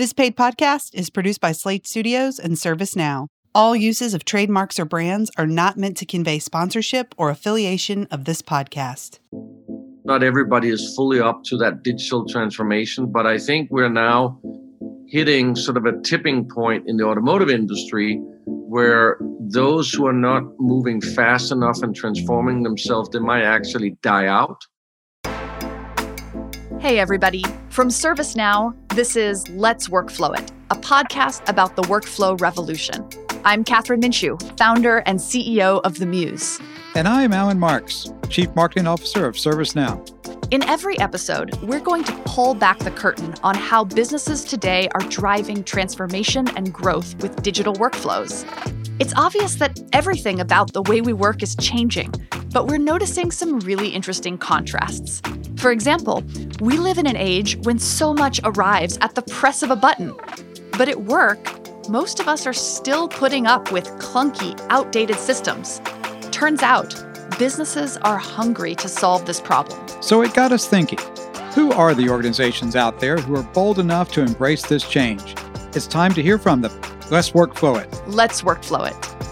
This paid podcast is produced by Slate Studios and ServiceNow. All uses of trademarks or brands are not meant to convey sponsorship or affiliation of this podcast. Not everybody is fully up to that digital transformation, but I think we're now hitting sort of a tipping point in the automotive industry where those who are not moving fast enough and transforming themselves, they might actually die out. Hey, everybody. From ServiceNow, this is Let's Workflow It, a podcast about the workflow revolution. I'm Kathryn Minshew, founder and CEO of The Muse. And I'm Alan Marks, Chief Marketing Officer of ServiceNow. In every episode, we're going to pull back the curtain on how businesses today are driving transformation and growth with digital workflows. It's obvious that everything about the way we work is changing, but we're noticing some really interesting contrasts. For example, we live in an age when so much arrives at the press of a button. But at work, most of us are still putting up with clunky, outdated systems. Turns out, businesses are hungry to solve this problem. So it got us thinking who are the organizations out there who are bold enough to embrace this change? It's time to hear from them. Let's workflow it. Let's workflow it.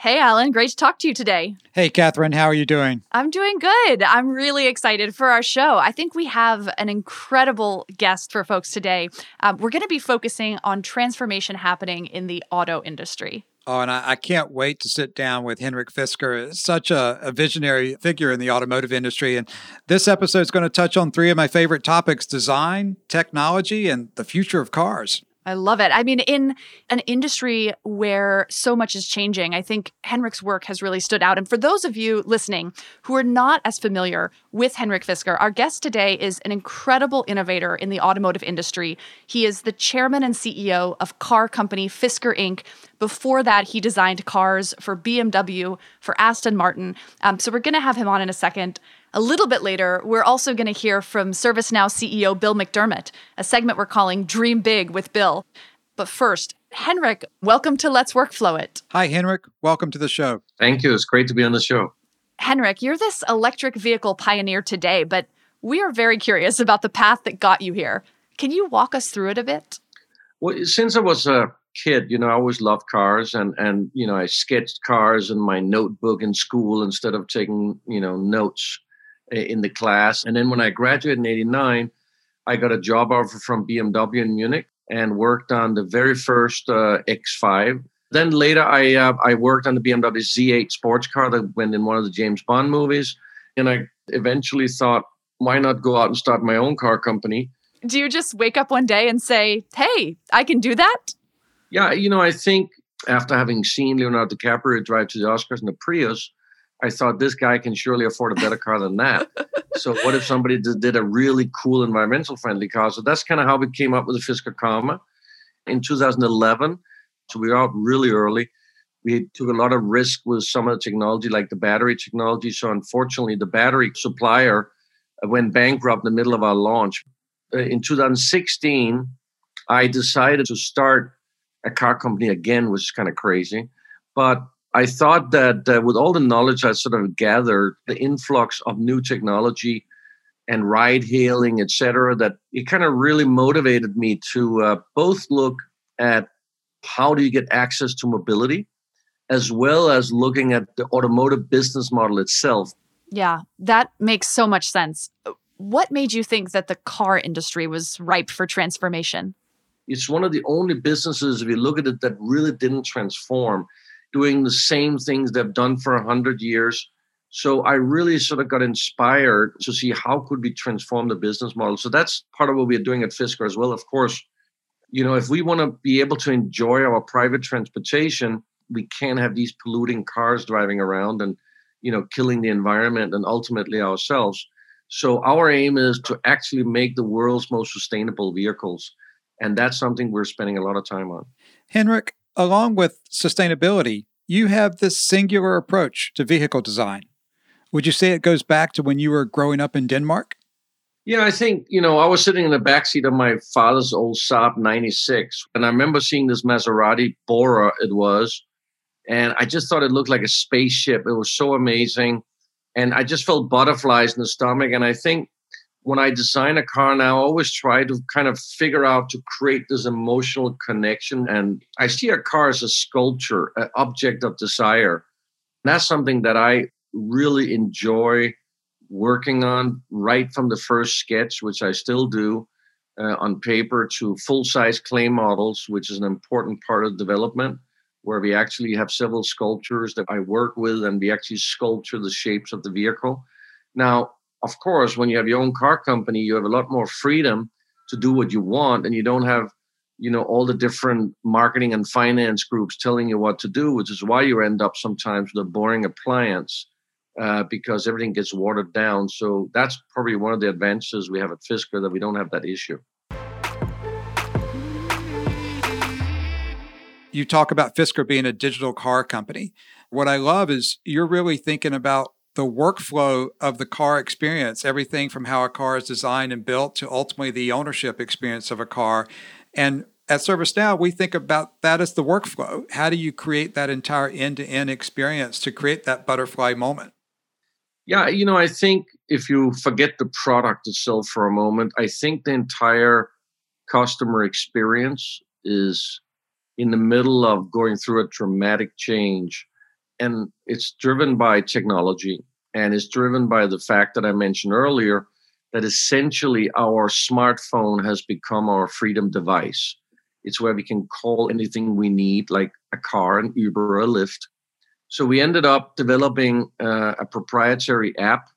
Hey, Alan, great to talk to you today. Hey, Kathryn, how are you doing? I'm doing good. I'm really excited for our show. I think we have an incredible guest for folks today. Um, we're going to be focusing on transformation happening in the auto industry. Oh, and I, I, can't wait to sit down with Henrik Fisker, such a, a, visionary figure in the automotive industry. And this episode is going to touch on three of my favorite topics design, technology, and the future of cars. I love it. I mean, in an industry where so much is changing, I think Henrik's work has really stood out. And for those of you listening who are not as familiar with Henrik Fisker, our guest today is an incredible innovator in the automotive industry. He is the chairman and CEO of car company Fisker Inc. Before that, he designed cars for BMW, for Aston Martin. Um, so we're going to have him on in a second. A little bit later, we're also going to hear from ServiceNow CEO Bill McDermott, a segment we're calling Dream Big with Bill. But first, Henrik, welcome to Let's Workflow It. Hi, Henrik. Welcome to the show. Thank you. It's great to be on the show. Henrik, you're this electric vehicle pioneer today, but we are very curious about the path that got you here. Can you walk us through it a bit? Well, since I was a kid, you know, I always loved cars and and you know, I sketched cars in my notebook in school instead of taking, you know, notes in the class. And then when I graduated in 89, I got a job offer from BMW in Munich and worked on the very first uh, X5. Then later, I uh, I worked on the BMW Z8 sports car that went in one of the James Bond movies. And I eventually thought, why not go out and start my own car company? Do you just wake up one day and say, hey, I can do that? Yeah, you know, I think after having seen Leonardo DiCaprio drive to the Oscars in a Prius, I thought this guy can surely afford a better car than that. so what if somebody did a really cool environmental friendly car? So that's kind of how we came up with the Fisker Karma in 2011. So we were out really early. We took a lot of risk with some of the technology, like the battery technology. So unfortunately, the battery supplier went bankrupt in the middle of our launch. Uh, in 2016, I decided to start a car company again, which is kind of crazy. But I thought that uh, with all the knowledge I sort of gathered, the influx of new technology and ride hailing, et cetera, that it kind of really motivated me to uh, both look at how do you get access to mobility, as well as looking at the automotive business model itself. Yeah, that makes so much sense. What made you think that the car industry was ripe for transformation? It's one of the only businesses, if you look at it, that really didn't transform doing the same things they've done for a hundred years. So I really sort of got inspired to see how could we transform the business model. So that's part of what we're doing at Fisker as well. Of course, you know, if we want to be able to enjoy our private transportation, we can't have these polluting cars driving around and, you know, killing the environment and ultimately ourselves. So our aim is to actually make the world's most sustainable vehicles. And that's something we're spending a lot of time on. Henrik, along with sustainability, you have this singular approach to vehicle design. Would you say it goes back to when you were growing up in Denmark? Yeah, I think, you know, I was sitting in the backseat of my father's old Saab 96, and I remember seeing this Maserati Bora, it was, and I just thought it looked like a spaceship. It was so amazing. And I just felt butterflies in the stomach. And I think when I design a car now, I always try to kind of figure out to create this emotional connection. And I see a car as a sculpture, an object of desire. And that's something that I really enjoy working on right from the first sketch, which I still do uh, on paper, to full size clay models, which is an important part of development, where we actually have several sculptures that I work with and we actually sculpture the shapes of the vehicle. Now, of course, when you have your own car company, you have a lot more freedom to do what you want, and you don't have, you know, all the different marketing and finance groups telling you what to do, which is why you end up sometimes with a boring appliance uh, because everything gets watered down. So that's probably one of the advantages we have at Fisker that we don't have that issue. You talk about Fisker being a digital car company. What I love is you're really thinking about the workflow of the car experience, everything from how a car is designed and built to ultimately the ownership experience of a car. And at ServiceNow, we think about that as the workflow. How do you create that entire end to end experience to create that butterfly moment? Yeah, you know, I think if you forget the product itself for a moment, I think the entire customer experience is in the middle of going through a dramatic change. And it's driven by technology and it's driven by the fact that I mentioned earlier that essentially our smartphone has become our freedom device. It's where we can call anything we need, like a car, an Uber, a Lyft. So we ended up developing uh, a proprietary app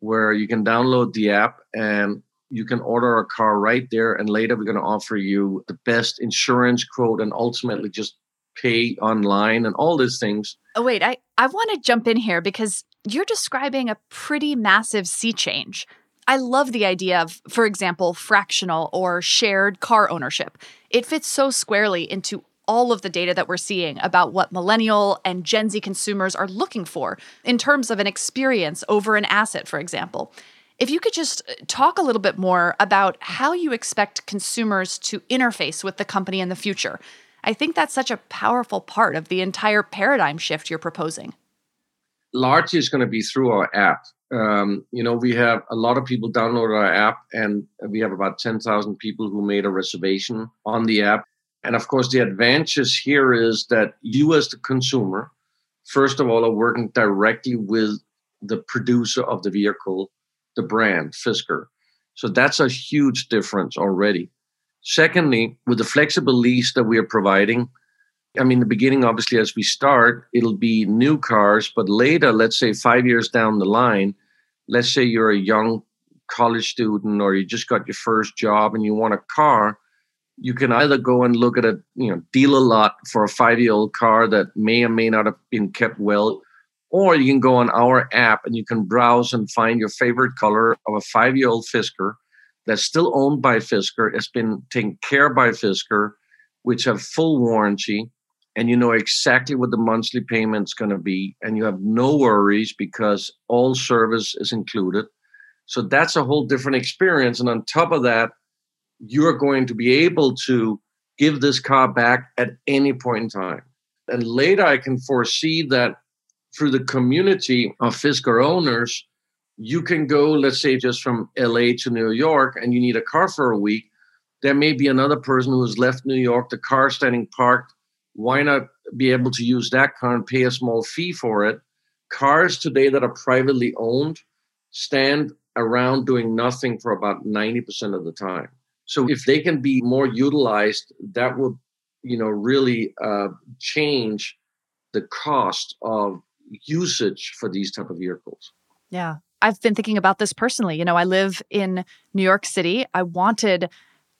where you can download the app and you can order a car right there. And later we're going to offer you the best insurance quote and ultimately just pay online and all these things. Oh, wait, I, I want to jump in here because you're describing a pretty massive sea change. I love the idea of, for example, fractional or shared car ownership. It fits so squarely into all of the data that we're seeing about what millennial and Gen Z consumers are looking for in terms of an experience over an asset, for example. If you could just uh, talk a little bit more about how you expect consumers to interface with the company in the future. I think that's such a powerful part of the entire paradigm shift you're proposing largely is going to be through our app. Um, you know, we have a lot of people download our app, and we have about 10,000 people who made a reservation on the app. And of course, the advantage here is that you, as the consumer, first of all, are working directly with the producer of the vehicle, the brand, Fisker. So that's a huge difference already. Secondly, with the flexible lease that we are providing, I mean, the beginning, obviously, as we start, it'll be new cars, but later, let's say five years down the line, let's say you're a young college student or you just got your first job and you want a car, you can either go and look at a you know dealer lot for a five year old car that may or may not have been kept well, or you can go on our app and you can browse and find your favorite color of a five year old Fisker that's still owned by Fisker, it's been taken care by Fisker, which have full warranty and you know exactly what the monthly payment's going to be and you have no worries because all service is included. So that's a whole different experience and on top of that you're going to be able to give this car back at any point in time. And later i can foresee that through the community of fisker owners you can go let's say just from la to new york and you need a car for a week there may be another person who has left new york the car standing parked why not be able to use that car and pay a small fee for it? Cars today that are privately owned stand around doing nothing for about 90% of the time. So if they can be more utilized, that would, you know, really uh, change the cost of usage for these type of vehicles. Yeah. I've been thinking about this personally. You know, I live in New York City. I wanted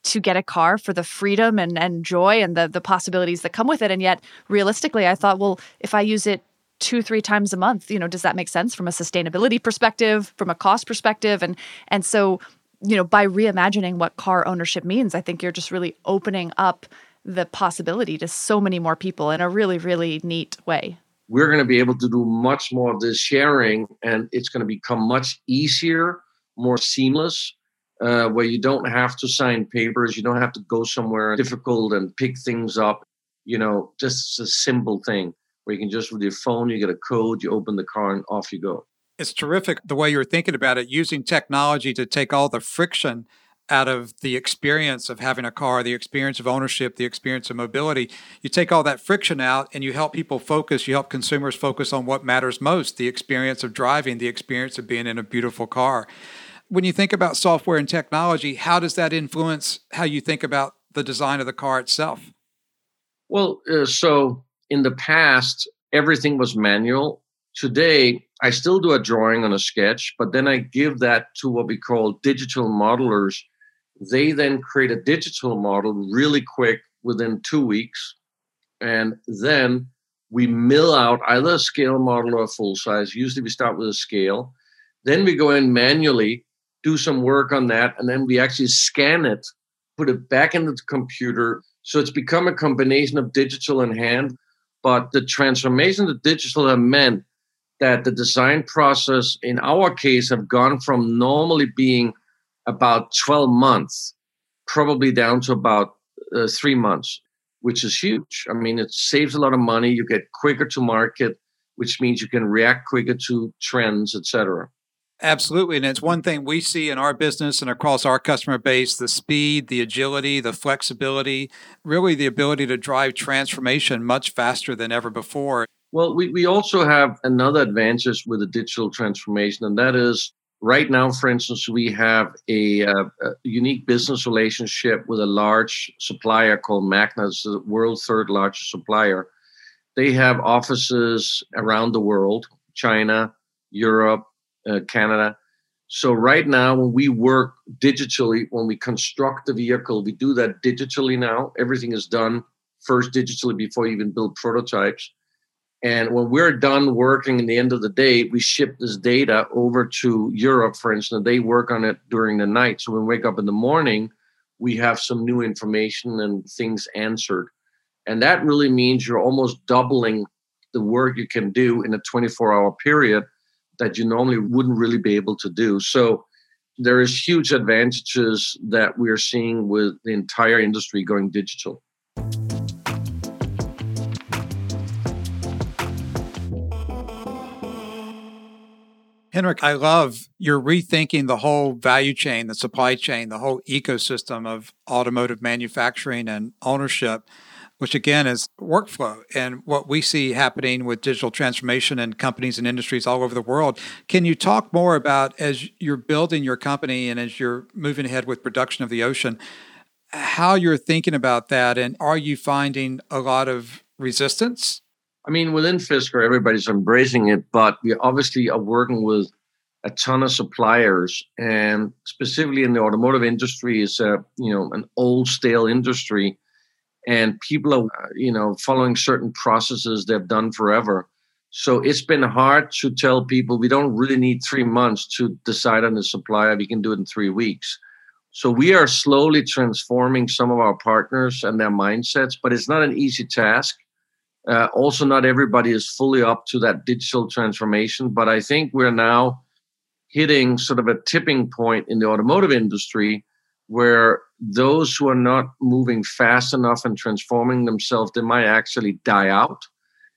to get a car for the freedom and, and joy and the, the possibilities that come with it. And yet, realistically, I thought, well, if I use it two three times a month you know does that make sense from a sustainability perspective from a cost perspective and and so you know by reimagining what car ownership means i think you're just really opening up the possibility to so many more people in a really really neat way we're going to be able to do much more of this sharing and it's going to become much easier more seamless uh, where you don't have to sign papers, you don't have to go somewhere difficult and pick things up. You know, just a simple thing where you can just with your phone, you get a code, you open the car, and off you go. It's terrific the way you're thinking about it, using technology to take all the friction out of the experience of having a car, the experience of ownership, the experience of mobility. You take all that friction out and you help people focus, you help consumers focus on what matters most the experience of driving, the experience of being in a beautiful car. When you think about software and technology, how does that influence how you think about the design of the car itself? Well, uh, so in the past, everything was manual. Today, I still do a drawing on a sketch, but then I give that to what we call digital modelers they then create a digital model really quick within two weeks. And then we mill out either a scale model or a full size. Usually we start with a scale. Then we go in manually, do some work on that, and then we actually scan it, put it back into the computer. So it's become a combination of digital and hand. But the transformation to digital have meant that the design process in our case have gone from normally being about 12 months, probably down to about uh, three months, which is huge. I mean, it saves a lot of money. You get quicker to market, which means you can react quicker to trends, etc. Absolutely. And it's one thing we see in our business and across our customer base the speed, the agility, the flexibility, really the ability to drive transformation much faster than ever before. Well, we, we also have another advantage with the digital transformation, and that is Right now, for instance, we have a, uh, a, unique business relationship with a large supplier called Magna, it's the world's third largest supplier. They have offices around the world China, Europe, uh, Canada. So, right now, when we work digitally, when we construct the vehicle, we do that digitally now. Everything is done first digitally before you even build prototypes. And when we're done working in the end of the day, we ship this data over to Europe, for instance. They work on it during the night. So when we wake up in the morning, we have some new information and things answered. And that really means you're almost doubling the work you can do in a 24 hour period that you normally wouldn't really be able to do. So there is huge advantages that we're seeing with the entire industry going digital. Henrik, I love you're rethinking the whole value chain, the supply chain, the whole ecosystem of automotive manufacturing and ownership, which again is workflow and what we see happening with digital transformation in companies and industries all over the world. Can you talk more about as you're building your company and as you're moving ahead with production of the ocean, how you're thinking about that? And are you finding a lot of resistance I mean, within Fisker, everybody's embracing it, but we obviously are working with a ton of suppliers, and specifically in the automotive industry, is a you know an old stale industry, and people are you know following certain processes they've done forever. So it's been hard to tell people we don't really need three months to decide on the supplier. We can do it in three weeks. So we are slowly transforming some of our partners and their mindsets, but it's not an easy task uh, also, not everybody is fully up to that digital transformation, but I think we're now hitting sort of a tipping point in the automotive industry where those who are not moving fast enough and transforming themselves, they might actually die out.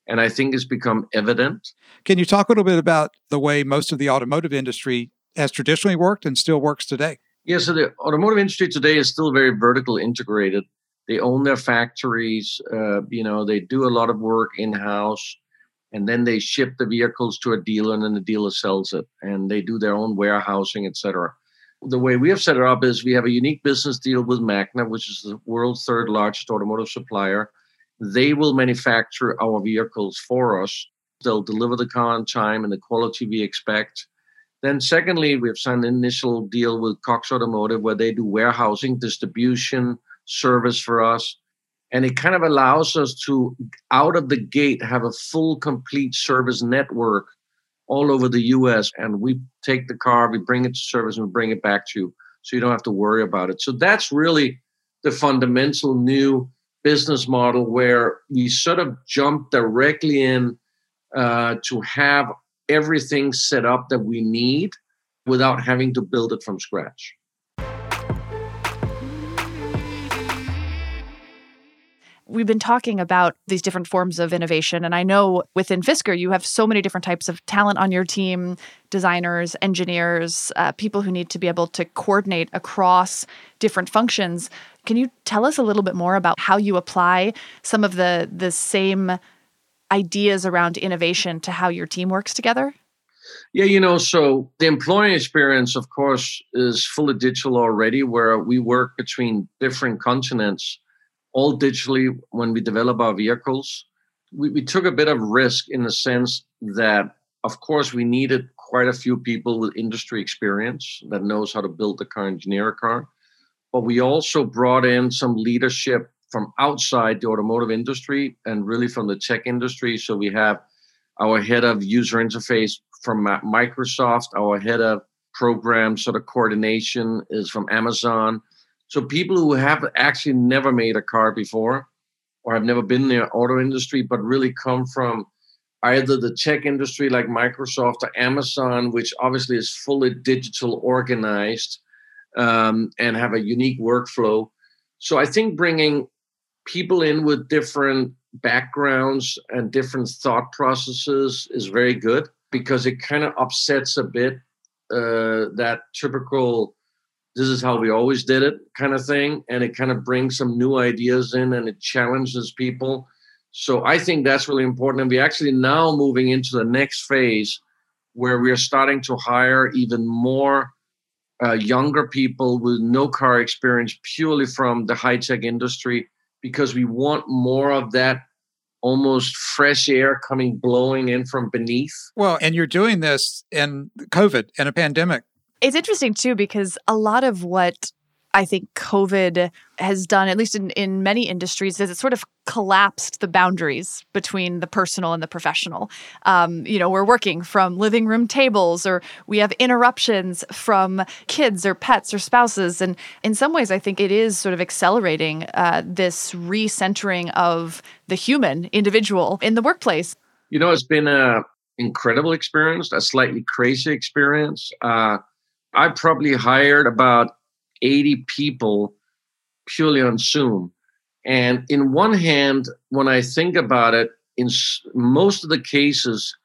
And I think it's become evident. Can you talk a little bit about the way most of the automotive industry has traditionally worked and still works today? Yeah, so the automotive industry today is still very vertical integrated. They own their factories. Uh, you know, they do a lot of work in house, and then they ship the vehicles to a dealer, and then the dealer sells it, and they do their own warehousing, etc. The way we have set it up is we have a unique business deal with Magna, which is the world's third largest automotive supplier. They will manufacture our vehicles for us. They'll deliver the car on time and the quality we expect. Then, secondly, we've signed an initial deal with Cox Automotive where they do warehousing, distribution, service for us. And it kind of allows us to, out of the gate, have a full, complete service network all over the US. And we take the car, we bring it to service, and we bring it back to you. So you don't have to worry about it. So that's really the fundamental new business model where we sort of jump directly in uh, to have everything set up that we need without having to build it from scratch. We've been talking about these different forms of innovation. And I know within Fisker, you have so many different types of talent on your team designers, engineers, uh, people who need to be able to coordinate across different functions. Can you tell us a little bit more about how you apply some of the, the same ideas around innovation to how your team works together? Yeah, you know, so the employee experience, of course, is fully digital already, where we work between different continents, all digitally when we develop our vehicles. We, we took a bit of risk in the sense that, of course, we needed quite a few people with industry experience that knows how to build a car, engineer a car. But we also brought in some leadership from outside the automotive industry and really from the tech industry. So we have our head of user interface from Microsoft. Our head of program sort of coordination is from Amazon. So people who have actually never made a car before or have never been in the auto industry, but really come from either the tech industry like Microsoft or Amazon, which obviously is fully digital organized um, and have a unique workflow. So I think bringing people in with different backgrounds and different thought processes is very good because it kind of upsets a bit uh, that typical this is how we always did it kind of thing and it kind of brings some new ideas in and it challenges people so i think that's really important and we're actually now moving into the next phase where we're starting to hire even more uh, younger people with no car experience purely from the high tech industry because we want more of that almost fresh air coming blowing in from beneath. Well, and you're doing this in COVID and a pandemic. It's interesting too because a lot of what I think COVID has done, at least in, in many industries, is it sort of collapsed the boundaries between the personal and the professional. Um, you know, we're working from living room tables, or we have interruptions from kids or pets or spouses. And in some ways, I think it is sort of accelerating uh, this recentering of the human individual in the workplace. You know, it's been a incredible experience, a slightly crazy experience. Uh, I probably hired about 80 people purely on Zoom. And in one hand, when I think about it, in most of the cases,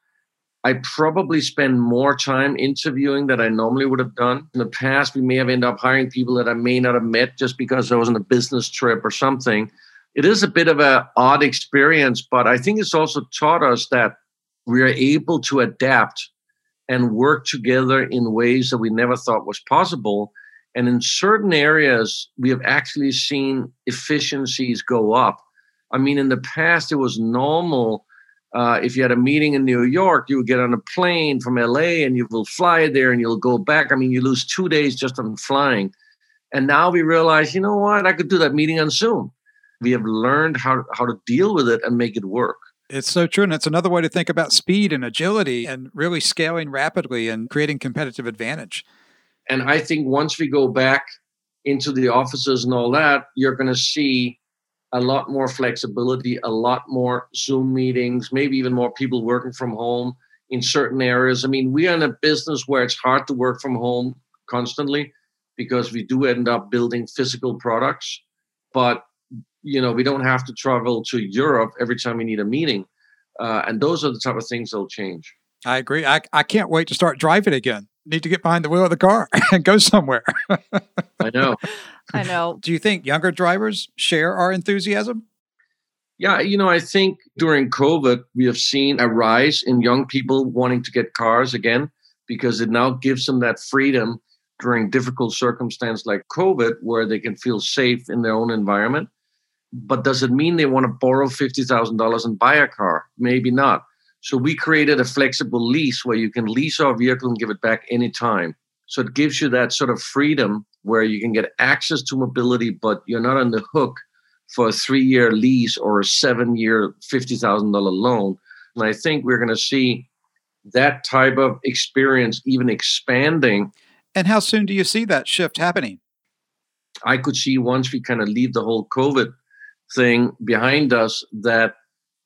I probably spend more time interviewing than I normally would have done. In the past, we may have ended up hiring people that I may not have met just because I was on a business trip or something. It is a bit of an odd experience, but I think it's also taught us that we are able to adapt and work together in ways that we never thought was possible. And in certain areas, we have actually seen efficiencies go up. I mean, in the past, it was normal. Uh, if you had a meeting in New York, you would get on a plane from LA and you will fly there and you'll go back. I mean, you lose two days just on flying. And now we realize, you know what? I could do that meeting on Zoom. We have learned how, how to deal with it and make it work. It's so true. And it's another way to think about speed and agility and really scaling rapidly and creating competitive advantage. And I think once we go back into the offices and all that, you're going to see a lot more flexibility, a lot more Zoom meetings, maybe even more people working from home in certain areas. I mean, we are in a business where it's hard to work from home constantly because we do end up building physical products, but you know we don't have to travel to Europe every time we need a meeting, uh, and those are the type of things that'll change. I agree. I, I can't wait to start driving again need to get behind the wheel of the car and go somewhere. I know. I know. Do you think younger drivers share our enthusiasm? Yeah, you know, I think during COVID, we have seen a rise in young people wanting to get cars again because it now gives them that freedom during difficult circumstances like COVID where they can feel safe in their own environment. But does it mean they want to borrow $50,000 and buy a car? Maybe not. So we created a flexible lease where you can lease our vehicle and give it back anytime. So it gives you that sort of freedom where you can get access to mobility, but you're not on the hook for a three year lease or a seven year, $50,000 loan. And I think we're going to see that type of experience even expanding. And how soon do you see that shift happening? I could see once we kind of leave the whole COVID thing behind us that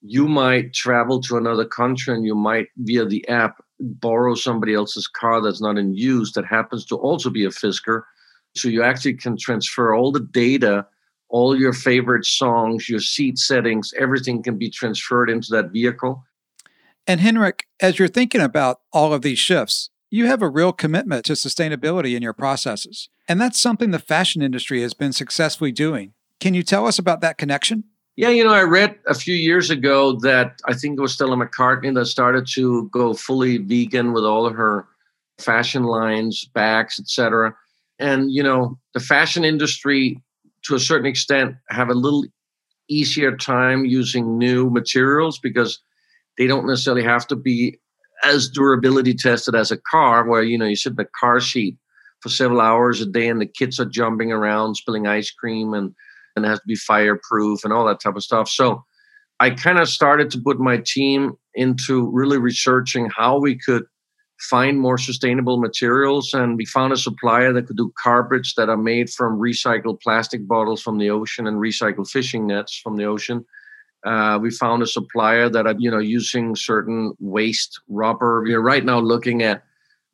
you might travel to another country and you might via the app borrow somebody else's car that's not in use that happens to also be a Fisker. So you actually can transfer all the data all your favorite songs, your seat settings, everything can be transferred into that vehicle. And Henrik, as you're thinking about all of these shifts, you have a real commitment to sustainability in your processes. And that's something the fashion industry has been successfully doing. Can you tell us about that connection? Yeah, you know, I read a few years ago that I think it was Stella McCartney that started to go fully vegan with all of her fashion lines, bags, etc. And you know, the fashion industry, to a certain extent, have a little easier time using new materials because they don't necessarily have to be as durability tested as a car, where you know you sit in a car seat for several hours a day and the kids are jumping around, spilling ice cream, and and it has to be fireproof and all that type of stuff. So I kind of started to put my team into really researching how we could find more sustainable materials. And we found a supplier that could do carpets that are made from recycled plastic bottles from the ocean and recycled fishing nets from the ocean. Uh, we found a supplier that are, you know, using certain waste rubber. We're right now looking at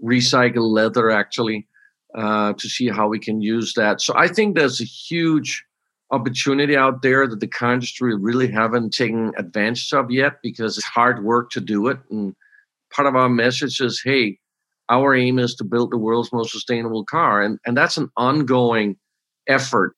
recycled leather actually uh, to see how we can use that. So I think there's a huge opportunity out there that the industry really haven't taken advantage of yet because it's hard work to do it. And part of our message is, hey, our aim is to build the world's most sustainable car. And, and that's an ongoing effort.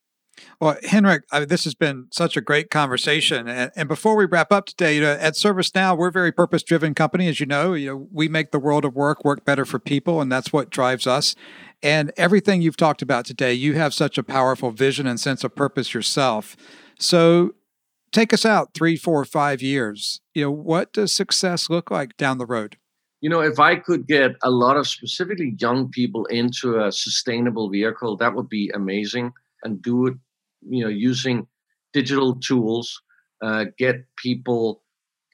Well, Henrik, I this has been such a great conversation. And, and before we wrap up today, you know, at ServiceNow, we're a very purpose-driven company, as you know. You know, we make the world of work work better for people, and that's what drives us. And everything you've talked about today, you have such a powerful vision and sense of purpose yourself. So take us out three, four, five years. You know, what does success look like down the road? You know, if I could get a lot of specifically young people into a sustainable vehicle, that would be amazing and do it, you know, using digital tools, uh, get people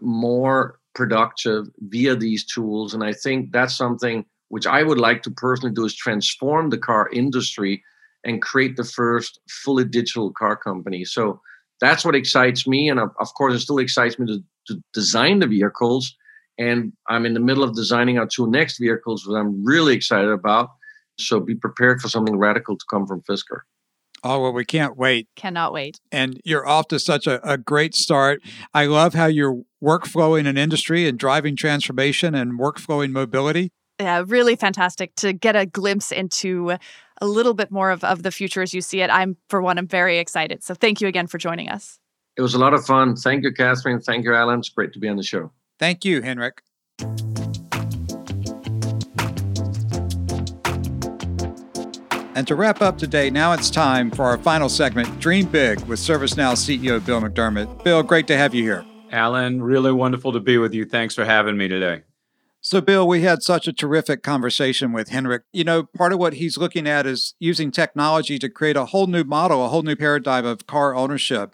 more productive via these tools. And I think that's something which I would like to personally do is transform the car industry and create the first fully digital car company. So that's what excites me. And of, course, it still excites me to, to design the vehicles. And I'm in the middle of designing our two next vehicles which I'm really excited about. So be prepared for something radical to come from Fisker. Oh, well, we can't wait. Cannot wait. And you're off to such a, a great start. I love how you're workflowing an industry and driving transformation and workflowing mobility yeah, really fantastic to get a glimpse into a little bit more of, of the future as you see it. I'm, for one, I'm very excited. So thank you again for joining us. It was a lot of fun. Thank you, Kathryn. Thank you, Alan. It's great to be on the show. Thank you, Henrik. And to wrap up today, now it's time for our final segment, Dream Big, with ServiceNow CEO Bill McDermott. Bill, great to have you here. Alan, really wonderful to be with you. Thanks for having me today. So, Bill, we had such a terrific conversation with Henrik. You know, part of what he's looking at is using technology to create a whole new model, a whole new paradigm of car ownership.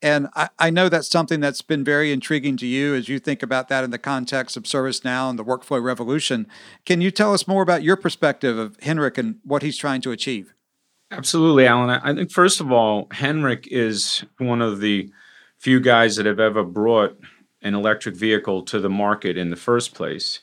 And I, I, know that's something that's been very intriguing to you as you think about that in the context of ServiceNow and the workflow revolution. Can you tell us more about your perspective of Henrik and what he's trying to achieve? Absolutely, Alan. I think, first of all, Henrik is one of the few guys that have ever brought an electric vehicle to the market in the first place.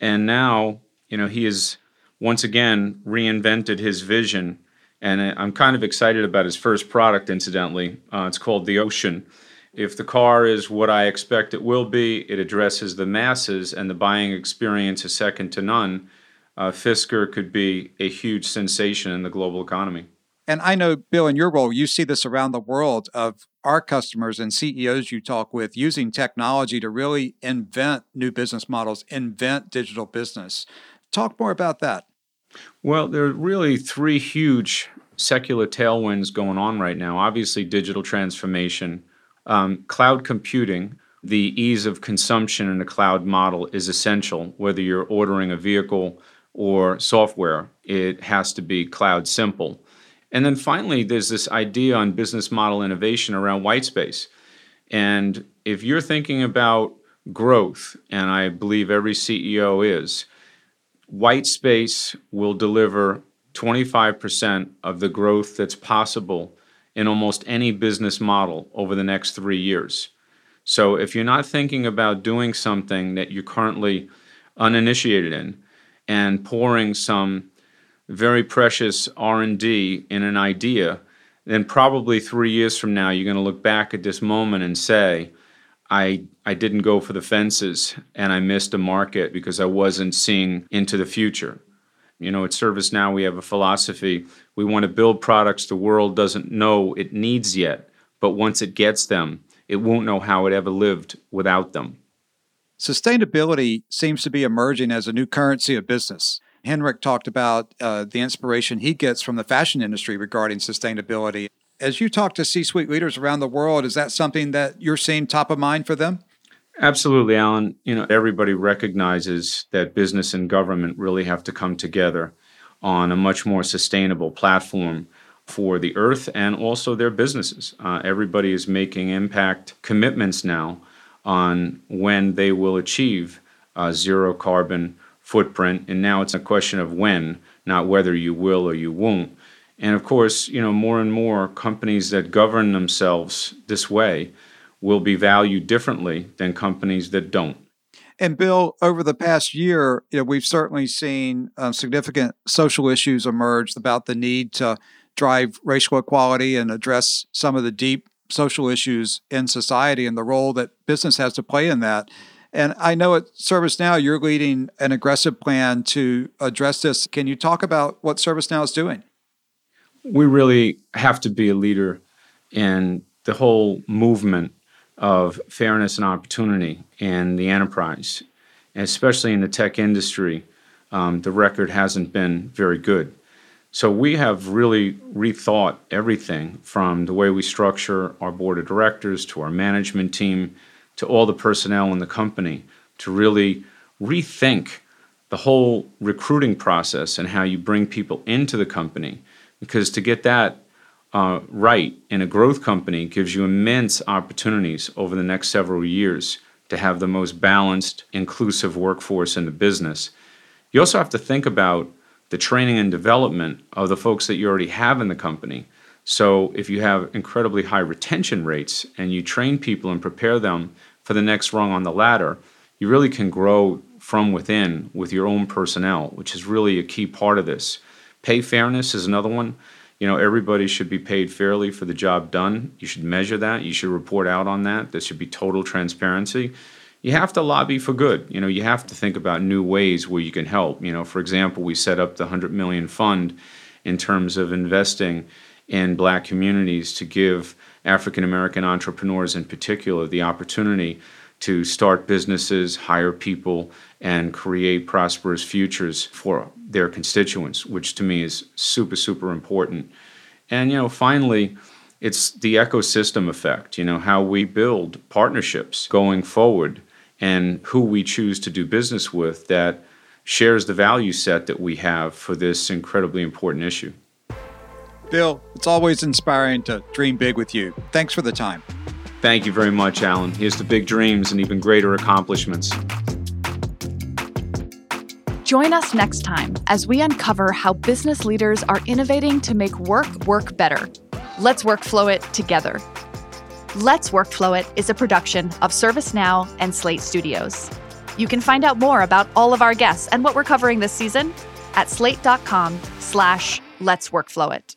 And now, you know, he has once again reinvented his vision. And I'm kind of excited about his first product, incidentally. Uh, it's called the Ocean. If the car is what I expect it will be, it addresses the masses, and the buying experience is second to none. Uh, Fisker could be a huge sensation in the global economy. And I know, Bill, in your role, you see this around the world of our customers and CEOs you talk with using technology to really invent new business models, invent digital business. Talk more about that. Well, there are really three huge secular tailwinds going on right now. Obviously, digital transformation, um, cloud computing, the ease of consumption in a cloud model is essential. Whether you're ordering a vehicle or software, it has to be cloud simple. And then finally, there's this idea on business model innovation around white space. And if you're thinking about growth, and I believe every CEO is, white space will deliver 25% of the growth that's possible in almost any business model over the next three years. So if you're not thinking about doing something that you're currently uninitiated in and pouring some very precious R&D in an idea, then probably three years from now, you're going to look back at this moment and say, I, I didn't go for the fences and I missed a market because I wasn't seeing into the future. You know, at ServiceNow, we have a philosophy. We want to build products the world doesn't know it needs yet, but once it gets them, it won't know how it ever lived without them. Sustainability seems to be emerging as a new currency of business. Henrik talked about uh, the inspiration he gets from the fashion industry regarding sustainability. As you talk to C suite leaders around the world, is that something that you're seeing top of mind for them? Absolutely, Alan. You know, everybody recognizes that business and government really have to come together on a much more sustainable platform for the earth and also their businesses. Uh, everybody is making impact commitments now on when they will achieve uh, zero carbon footprint. And now it's a question of when, not whether you will or you won't. And of course, you know, more and more companies that govern themselves this way will be valued differently than companies that don't. And Bill, over the past year, you know, we've certainly seen uh, significant social issues emerge about the need to drive racial equality and address some of the deep social issues in society and the role that business has to play in that. And I know at ServiceNow, you're leading an aggressive plan to address this. Can you talk about what ServiceNow is doing? We really have to be a leader in the whole movement of fairness and opportunity in the enterprise, and especially in the tech industry. Um, the record hasn't been very good. So we have really rethought everything from the way we structure our board of directors to our management team to all the personnel in the company to really rethink the whole recruiting process and how you bring people into the company. Because to get that uh, right in a growth company gives you immense opportunities over the next several years to have the most balanced, inclusive workforce in the business. You also have to think about the training and development of the folks that you already have in the company. So, if you have incredibly high retention rates and you train people and prepare them for the next rung on the ladder, you really can grow from within with your own personnel, which is really a key part of this. Pay fairness is another one. You know, everybody should be paid fairly for the job done. You should measure that. You should report out on that. There should be total transparency. You have to lobby for good. You know, you have to think about new ways where you can help. You know, for example, we set up the 100 million fund in terms of investing in black communities to give African American entrepreneurs in particular the opportunity to start businesses, hire people, and create prosperous futures for their constituents, which to me is super, super important. And, you know, finally, it's the ecosystem effect, you know, how we build partnerships going forward and who we choose to do business with that shares the value set that we have for this incredibly important issue. Bill, it's always inspiring to dream big with you. Thanks for the time. Thank you very much, Alan. Here's to big dreams and even greater accomplishments. Join us next time as we uncover how business leaders are innovating to make work work better. Let's workflow it together. Let's Workflow It is a production of ServiceNow and Slate Studios. You can find out more about all of our guests and what we're covering this season at slate.com slash let's workflow it.